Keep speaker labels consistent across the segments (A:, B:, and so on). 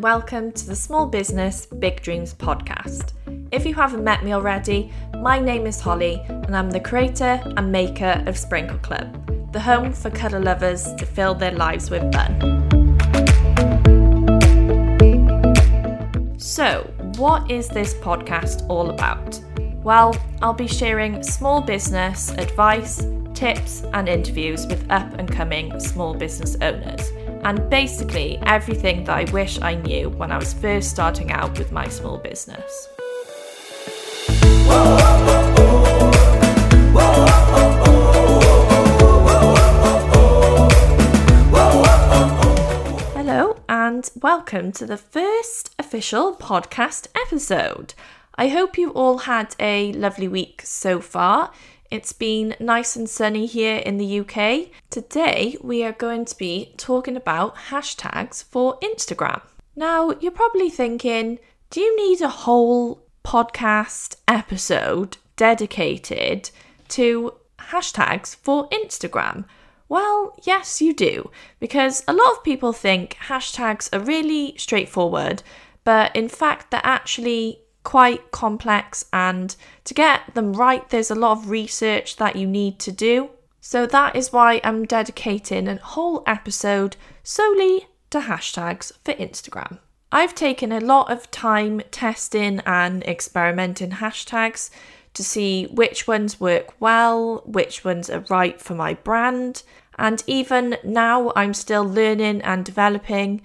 A: welcome to the Small Business Big Dreams podcast. If you haven't met me already, my name is Holly, and I'm the creator and maker of Sprinkle Club, the home for colour lovers to fill their lives with fun. So, what is this podcast all about? Well, I'll be sharing small business advice, tips, and interviews with up and coming small business owners and basically everything that I wish I knew when I was first starting out with my small business. Hello, and welcome to the first official podcast episode. I hope you all had a lovely week so far. It's been nice and sunny here in the UK. Today, we are going to be talking about hashtags for Instagram. Now, you're probably thinking, do you need a whole podcast episode dedicated to hashtags for Instagram? Well, yes, you do, because a lot of people think hashtags are really straightforward, but in fact, they're actually quite complex, and to get them right, there's a lot of research that you need to do. So that is why I'm dedicating a whole episode solely to hashtags for Instagram. I've taken a lot of time testing and experimenting hashtags to see which ones work well, which ones are right for my brand, and even now I'm still learning and developing,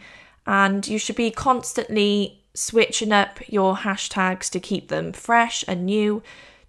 A: and you should be constantly switching up your hashtags to keep them fresh and new.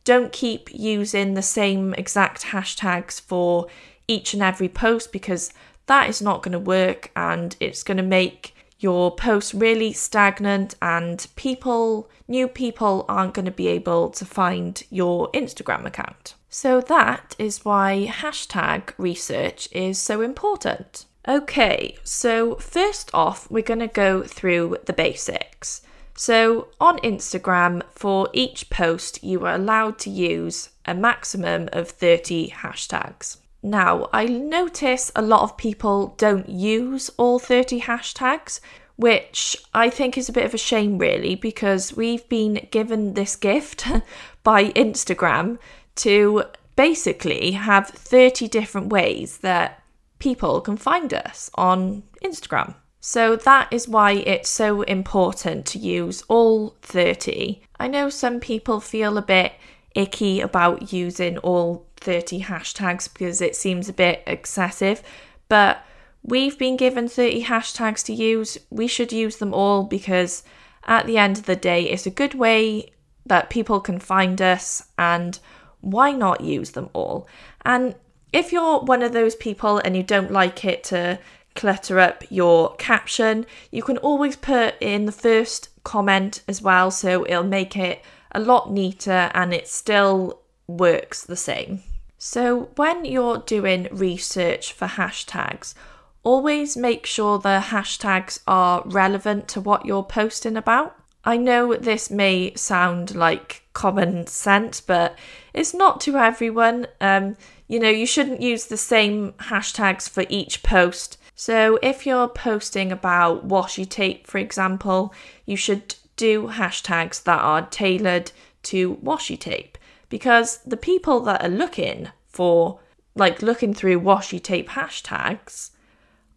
A: Don't keep using the same exact hashtags for each and every post because that is not going to work and it's going to make your post really stagnant and people, new people, aren't going to be able to find your Instagram account. So that is why hashtag research is so important. Okay, so first off, we're going to go through the basics. So, on Instagram, for each post, you are allowed to use a maximum of 30 hashtags. Now, I notice a lot of people don't use all 30 hashtags, which I think is a bit of a shame, really, because we've been given this gift by Instagram to basically have 30 different ways that people can find us on Instagram. So that is why it's so important to use all 30. I know some people feel a bit icky about using all 30 hashtags because it seems a bit excessive, but we've been given 30 hashtags to use. We should use them all because at the end of the day, it's a good way that people can find us and why not use them all? And if you're one of those people and you don't like it to clutter up your caption, you can always put in the first comment as well, so it'll make it a lot neater and it still works the same. So, when you're doing research for hashtags, always make sure the hashtags are relevant to what you're posting about. I know this may sound like common sense, but it's not to everyone. Um, you know, you shouldn't use the same hashtags for each post. So, if you're posting about washi tape, for example, you should do hashtags that are tailored to washi tape because the people that are looking for, like, looking through washi tape hashtags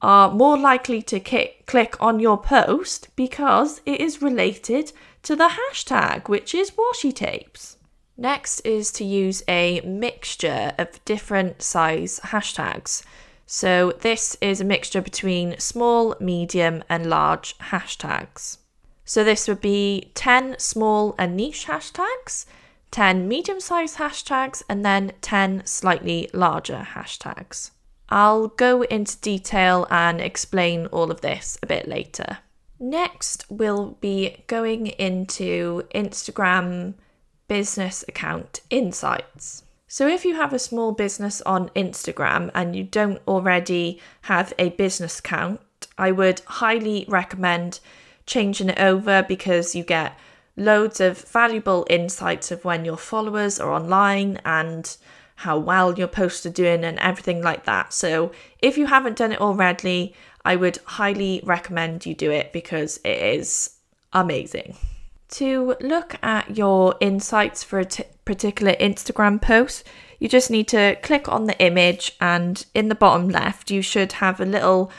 A: are more likely to ki- click on your post because it is related to the hashtag, which is washi tapes. Next is to use a mixture of different size hashtags. So, this is a mixture between small, medium, and large hashtags. So, this would be 10 small and niche hashtags, 10 medium sized hashtags, and then 10 slightly larger hashtags. I'll go into detail and explain all of this a bit later. Next, we'll be going into Instagram business account insights. So, if you have a small business on Instagram and you don't already have a business account, I would highly recommend changing it over because you get loads of valuable insights of when your followers are online and how well your posts are doing and everything like that. So if you haven't done it already, I would highly recommend you do it because it is amazing. To look at your insights for a t- particular Instagram post, you just need to click on the image and in the bottom left you should have a little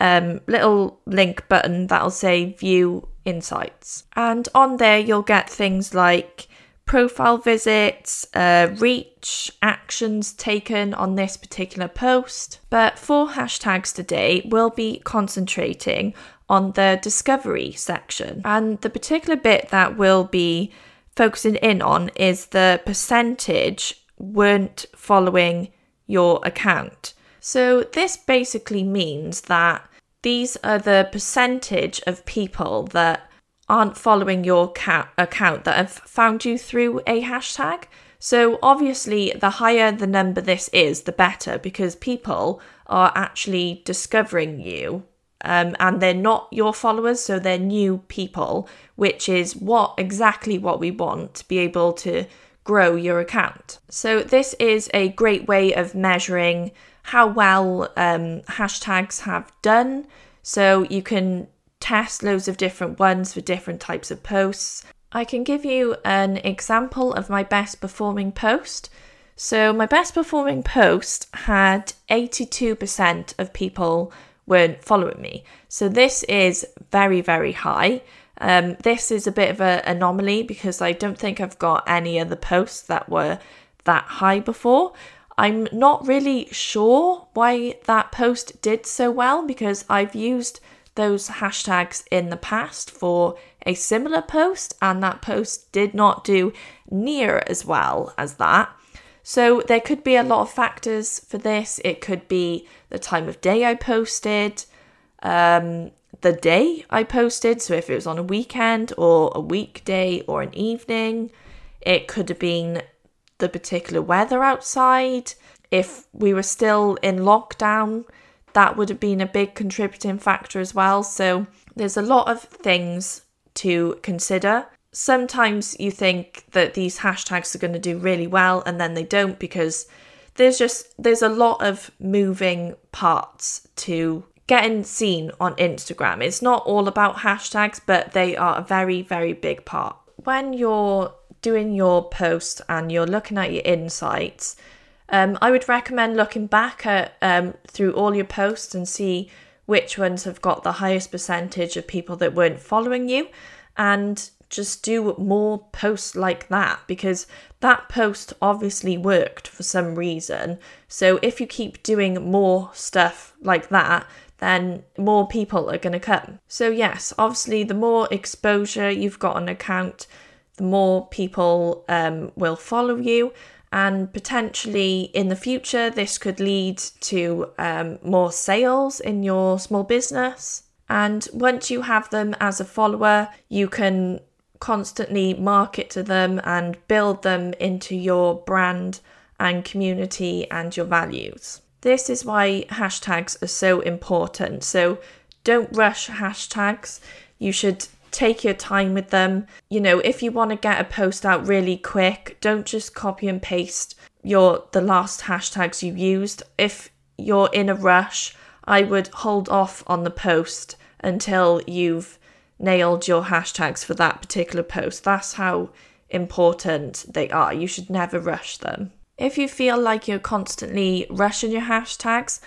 A: um, little link button that'll say view insights. And on there you'll get things like profile visits, uh, reach, actions taken on this particular post. But for hashtags today, we'll be concentrating on the discovery section. And the particular bit that we'll be focusing in on is the percentage weren't following your account. So this basically means that these are the percentage of people that aren't following your ca- account that have found you through a hashtag. So, obviously, the higher the number this is, the better because people are actually discovering you um, and they're not your followers, so they're new people, which is what exactly what we want to be able to grow your account. So, this is a great way of measuring how well um, hashtags have done. So, you can test loads of different ones for different types of posts. I can give you an example of my best performing post. So, my best performing post had 82% of people weren't following me. So, this is very, very high. Um, this is a bit of an anomaly because I don't think I've got any other posts that were that high before. I'm not really sure why that post did so well because I've used those hashtags in the past for a similar post, and that post did not do near as well as that. So there could be a lot of factors for this. It could be the time of day I posted, um, the day I posted, so if it was on a weekend or a weekday or an evening, it could have been the particular weather outside. If we were still in lockdown, that would have been a big contributing factor as well. So there's a lot of things to consider. Sometimes you think that these hashtags are going to do really well and then they don't because there's just there's a lot of moving parts to getting seen on Instagram. It's not all about hashtags, but they are a very very big part. When you're doing your post and you're looking at your insights, um, I would recommend looking back at um, through all your posts and see which ones have got the highest percentage of people that weren't following you, and just do more posts like that because that post obviously worked for some reason. So if you keep doing more stuff like that, then more people are going to come. So, yes, obviously, the more exposure you've got on account, the more people um, will follow you and potentially in the future, this could lead to um, more sales in your small business. And once you have them as a follower, you can constantly market to them and build them into your brand and community and your values. This is why hashtags are so important. So don't rush hashtags. You should take your time with them. You know, if you want to get a post out really quick, don't just copy and paste your the last hashtags you used. If you're in a rush, I would hold off on the post until you've nailed your hashtags for that particular post. That's how important they are. You should never rush them. If you feel like you're constantly rushing your hashtags,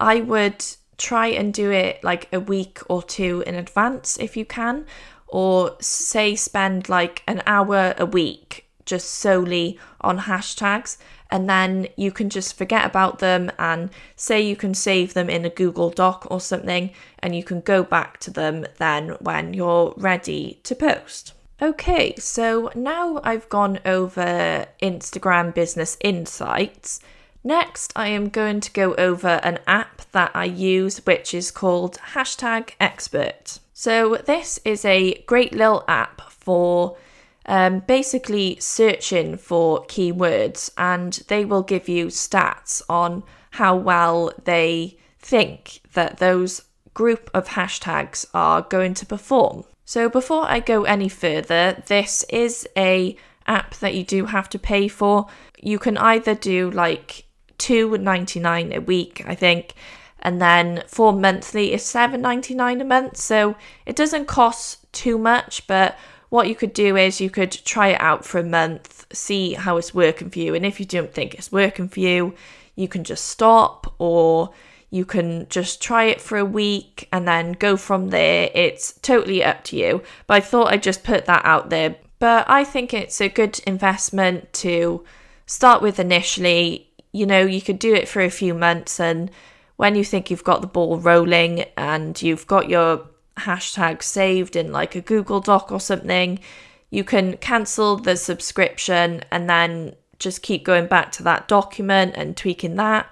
A: I would try and do it like a week or two in advance if you can, or say spend like an hour a week just solely on hashtags and then you can just forget about them and say you can save them in a Google Doc or something and you can go back to them then when you're ready to post. Okay, so now I've gone over Instagram Business Insights. Next, I am going to go over an app that I use which is called Hashtag Expert. So, this is a great little app for um, basically searching for keywords, and they will give you stats on how well they think that those group of hashtags are going to perform. So, before I go any further, this is a app that you do have to pay for. You can either do like two ninety nine a week, I think, and then for monthly is seven ninety nine a month. So it doesn't cost too much, but what you could do is you could try it out for a month, see how it's working for you, and if you don't think it's working for you, you can just stop or you can just try it for a week and then go from there. It's totally up to you. But I thought I'd just put that out there. But I think it's a good investment to start with initially. You know, you could do it for a few months and when you think you've got the ball rolling and you've got your hashtag saved in like a Google Doc or something, you can cancel the subscription and then just keep going back to that document and tweaking that.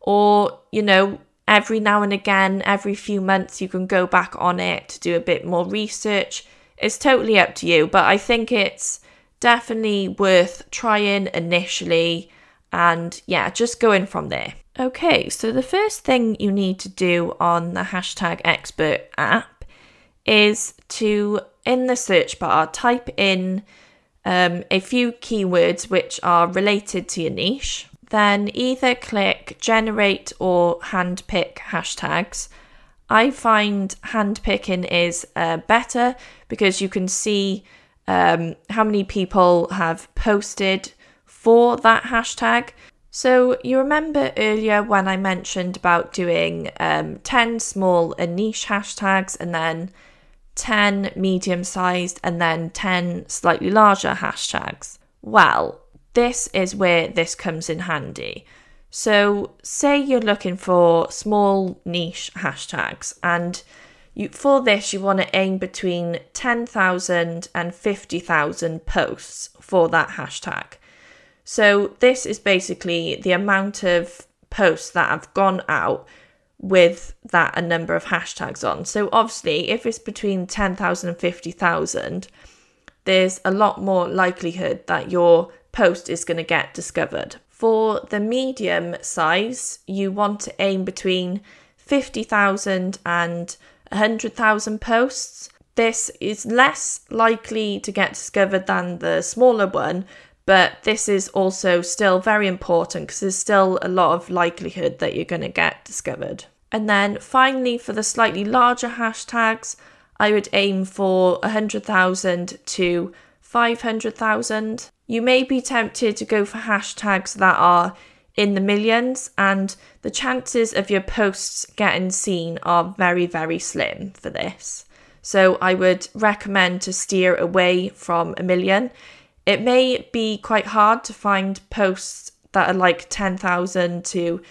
A: Or, you know, every now and again, every few months, you can go back on it to do a bit more research. It's totally up to you, but I think it's definitely worth trying initially and yeah, just going from there. Okay, so the first thing you need to do on the hashtag expert app is to, in the search bar, type in um, a few keywords which are related to your niche. Then either click generate or handpick hashtags. I find handpicking is uh, better because you can see um, how many people have posted for that hashtag. So, you remember earlier when I mentioned about doing um, 10 small and niche hashtags and then 10 medium sized and then 10 slightly larger hashtags? Well, this is where this comes in handy. So, say you're looking for small niche hashtags and you, for this, you want to aim between 10,000 and 50,000 posts for that hashtag. So this is basically the amount of posts that have gone out with that a number of hashtags on. So obviously, if it's between 10,000 and 50,000, there's a lot more likelihood that your post is going to get discovered. For the medium size, you want to aim between 50,000 and 100,000 posts. This is less likely to get discovered than the smaller one, but this is also still very important because there's still a lot of likelihood that you're going to get discovered. And then finally, for the slightly larger hashtags, I would aim for 100,000 to 500,000. You may be tempted to go for hashtags that are in the millions, and the chances of your posts getting seen are very, very slim for this. So I would recommend to steer away from a million. It may be quite hard to find posts that are like 10,000 to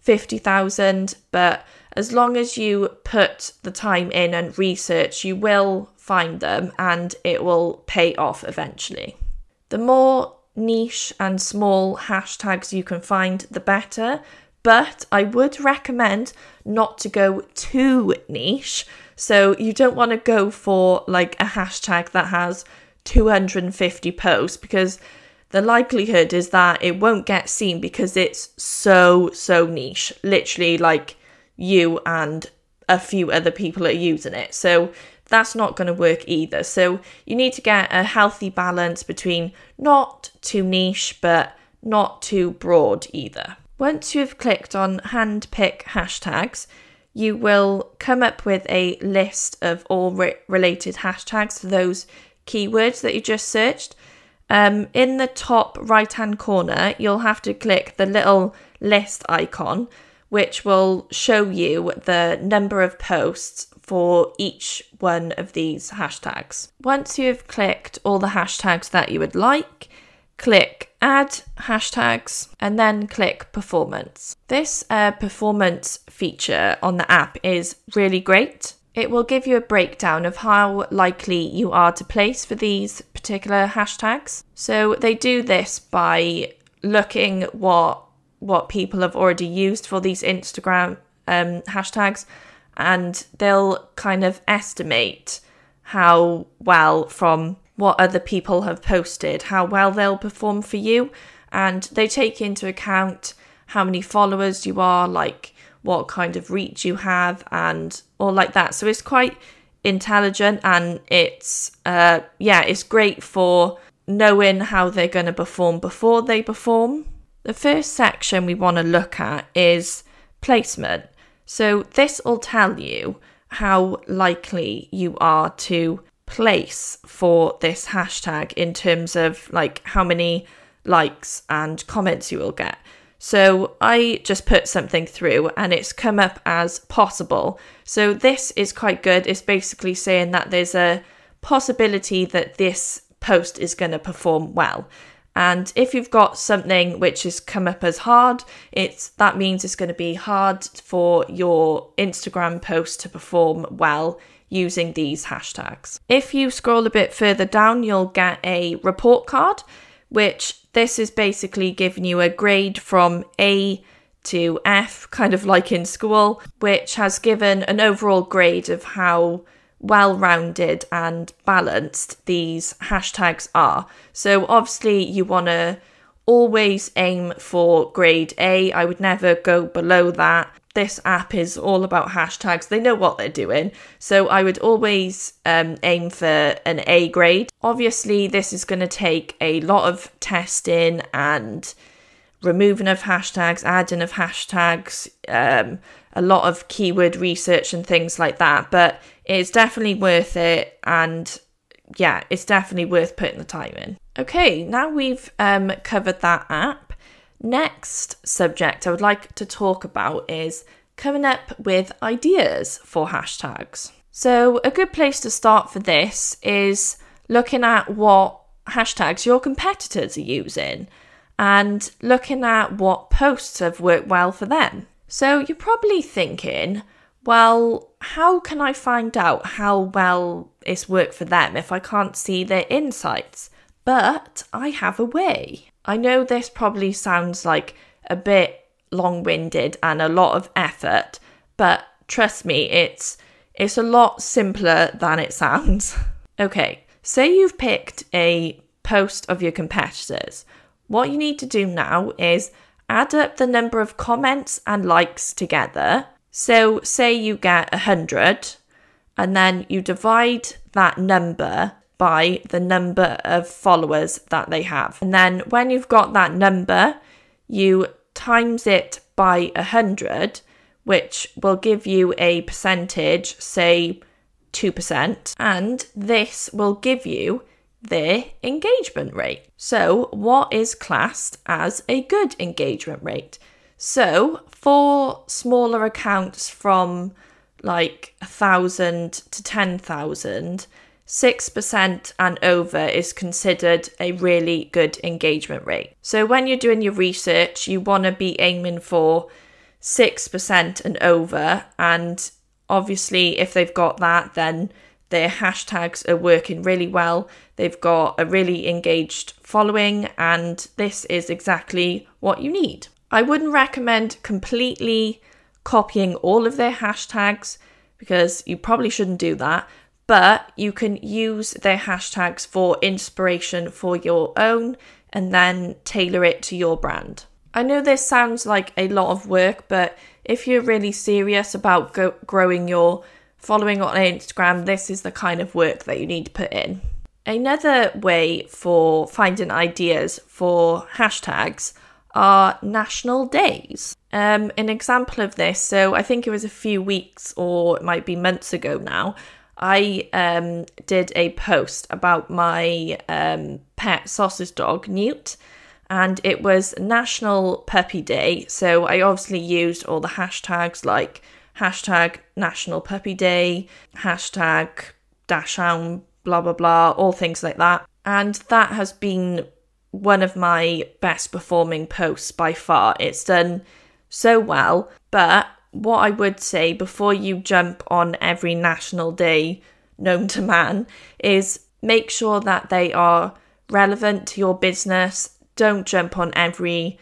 A: 50,000, but as long as you put the time in and research, you will find them and it will pay off eventually. The more niche and small hashtags you can find, the better. But I would recommend not to go too niche. So you don't want to go for like a hashtag that has 250 posts because the likelihood is that it won't get seen because it's so, so niche. Literally, like you and a few other people are using it. So that's not going to work either. So you need to get a healthy balance between not too niche but not too broad either. Once you've clicked on handpick hashtags, you will come up with a list of all re- related hashtags for those keywords that you just searched. Um, in the top right hand corner, you'll have to click the little list icon, which will show you the number of posts for each one of these hashtags. Once you've clicked all the hashtags that you would like, click add hashtags and then click performance. This uh, performance feature on the app is really great. It will give you a breakdown of how likely you are to place for these particular hashtags. So they do this by looking what what people have already used for these Instagram um, hashtags, and they'll kind of estimate how well from what other people have posted, how well they'll perform for you, and they take into account how many followers you are, like what kind of reach you have and all like that. So it's quite intelligent and it's uh yeah, it's great for knowing how they're going to perform before they perform. The first section we want to look at is placement. So, this will tell you how likely you are to place for this hashtag in terms of like how many likes and comments you will get. So I just put something through and it's come up as possible. So this is quite good. It's basically saying that there's a possibility that this post is going to perform well. And if you've got something which has come up as hard, it's that means it's going to be hard for your Instagram post to perform well using these hashtags. If you scroll a bit further down, you'll get a report card which this is basically giving you a grade from A to F, kind of like in school, which has given an overall grade of how well rounded and balanced these hashtags are. So, obviously, you want to always aim for grade A. I would never go below that this app is all about hashtags. They know what they're doing. So I would always um, aim for an A grade. Obviously, this is going to take a lot of testing and removing of hashtags, adding of hashtags, um, a lot of keyword research and things like that. But it's definitely worth it. And yeah, it's definitely worth putting the time in. Okay, now we've um, covered that app. Next subject I would like to talk about is coming up with ideas for hashtags. So, a good place to start for this is looking at what hashtags your competitors are using and looking at what posts have worked well for them. So, you're probably thinking, well, how can I find out how well it's worked for them if I can't see their insights? But I have a way. I know this probably sounds like a bit long winded and a lot of effort, but trust me, it's it's a lot simpler than it sounds. okay, say you've picked a post of your competitors. What you need to do now is add up the number of comments and likes together. So, say you get 100, and then you divide that number by the number of followers that they have. And then when you've got that number, you times it by 100, which will give you a percentage, say 2%, and this will give you their engagement rate. So, what is classed as a good engagement rate? So, for smaller accounts from like a thousand to 10,000, 6% and over is considered a really good engagement rate. So when you're doing your research, you want to be aiming for 6% and over. And obviously, if they've got that, then their hashtags are working really well. They've got a really engaged following, and this is exactly what you need. I wouldn't recommend completely copying all of their hashtags because you probably shouldn't do that but you can use their hashtags for inspiration for your own and then tailor it to your brand. I know this sounds like a lot of work, but if you're really serious about go- growing your following on Instagram, this is the kind of work that you need to put in. Another way for finding ideas for hashtags are national days. Um, an example of this, so I think it was a few weeks or it might be months ago now, I um, did a post about my um, pet sausage dog, Newt, and it was National Puppy Day. So I obviously used all the hashtags like hashtag National Puppy Day, hashtag Dachshund, blah, blah, blah, all things like that. And that has been one of my best performing posts by far. It's done so well, but what I would say before you jump on every national day known to man is make sure that they are relevant to your business. Don't jump on every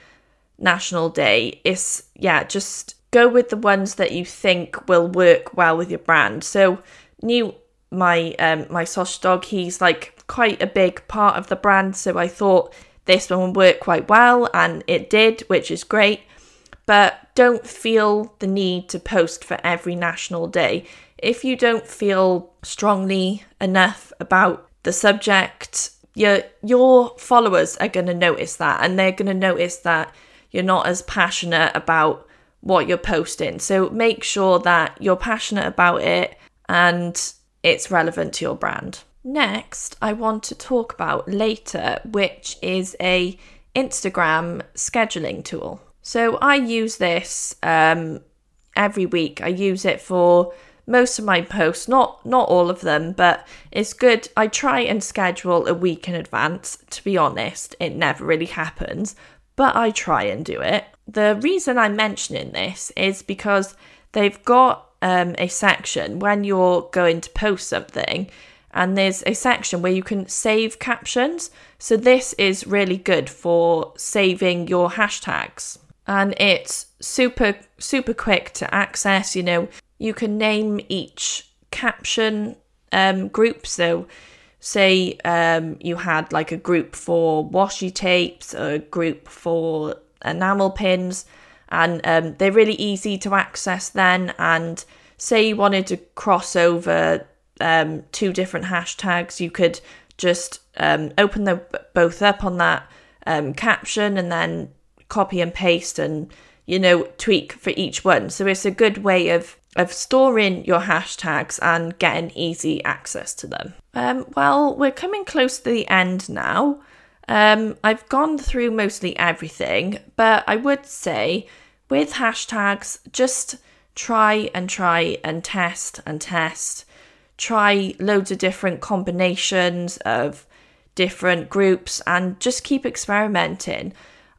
A: national day. It's, yeah, just go with the ones that you think will work well with your brand. So, Newt my um my sausage dog, he's like quite a big part of the brand, so I thought this one would work quite well and it did, which is great but don't feel the need to post for every national day. If you don't feel strongly enough about the subject, your your followers are going to notice that and they're going to notice that you're not as passionate about what you're posting. So make sure that you're passionate about it and it's relevant to your brand. Next, I want to talk about Later, which is a Instagram scheduling tool. So I use this um, every week. I use it for most of my posts, not not all of them, but it's good. I try and schedule a week in advance. To be honest, it never really happens, but I try and do it. The reason I'm mentioning this is because they've got um, a section when you're going to post something, and there's a section where you can save captions. So this is really good for saving your hashtags and it's super super quick to access you know you can name each caption um, group. So, say um, you had like a group for washi tapes, a group for enamel pins, and um, they're really easy to access then. And say you wanted to cross over um, two different hashtags, you could just um, open them both up on that um, caption and then copy and paste and you know tweak for each one. So it's a good way of of storing your hashtags and getting easy access to them. Um, well, we're coming close to the end now. Um, I've gone through mostly everything, but I would say with hashtags, just try and try and test and test. Try loads of different combinations of different groups and just keep experimenting.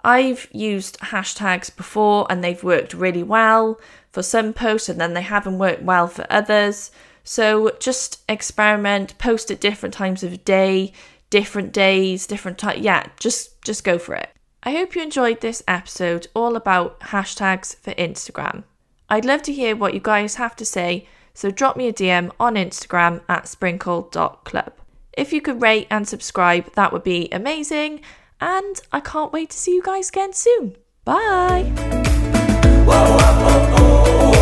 A: I've used hashtags before and they've worked really well for some posts and then they haven't worked well for others. So just experiment, post at different times of day, different days, different time. Yeah, just just go for it. I hope you enjoyed this episode all about hashtags for Instagram. I'd love to hear what you guys have to say, so drop me a DM on Instagram at sprinkle.club. If you could rate and subscribe, that would be amazing and I can't wait to see you guys again soon. Bye. Whoa, whoa, whoa,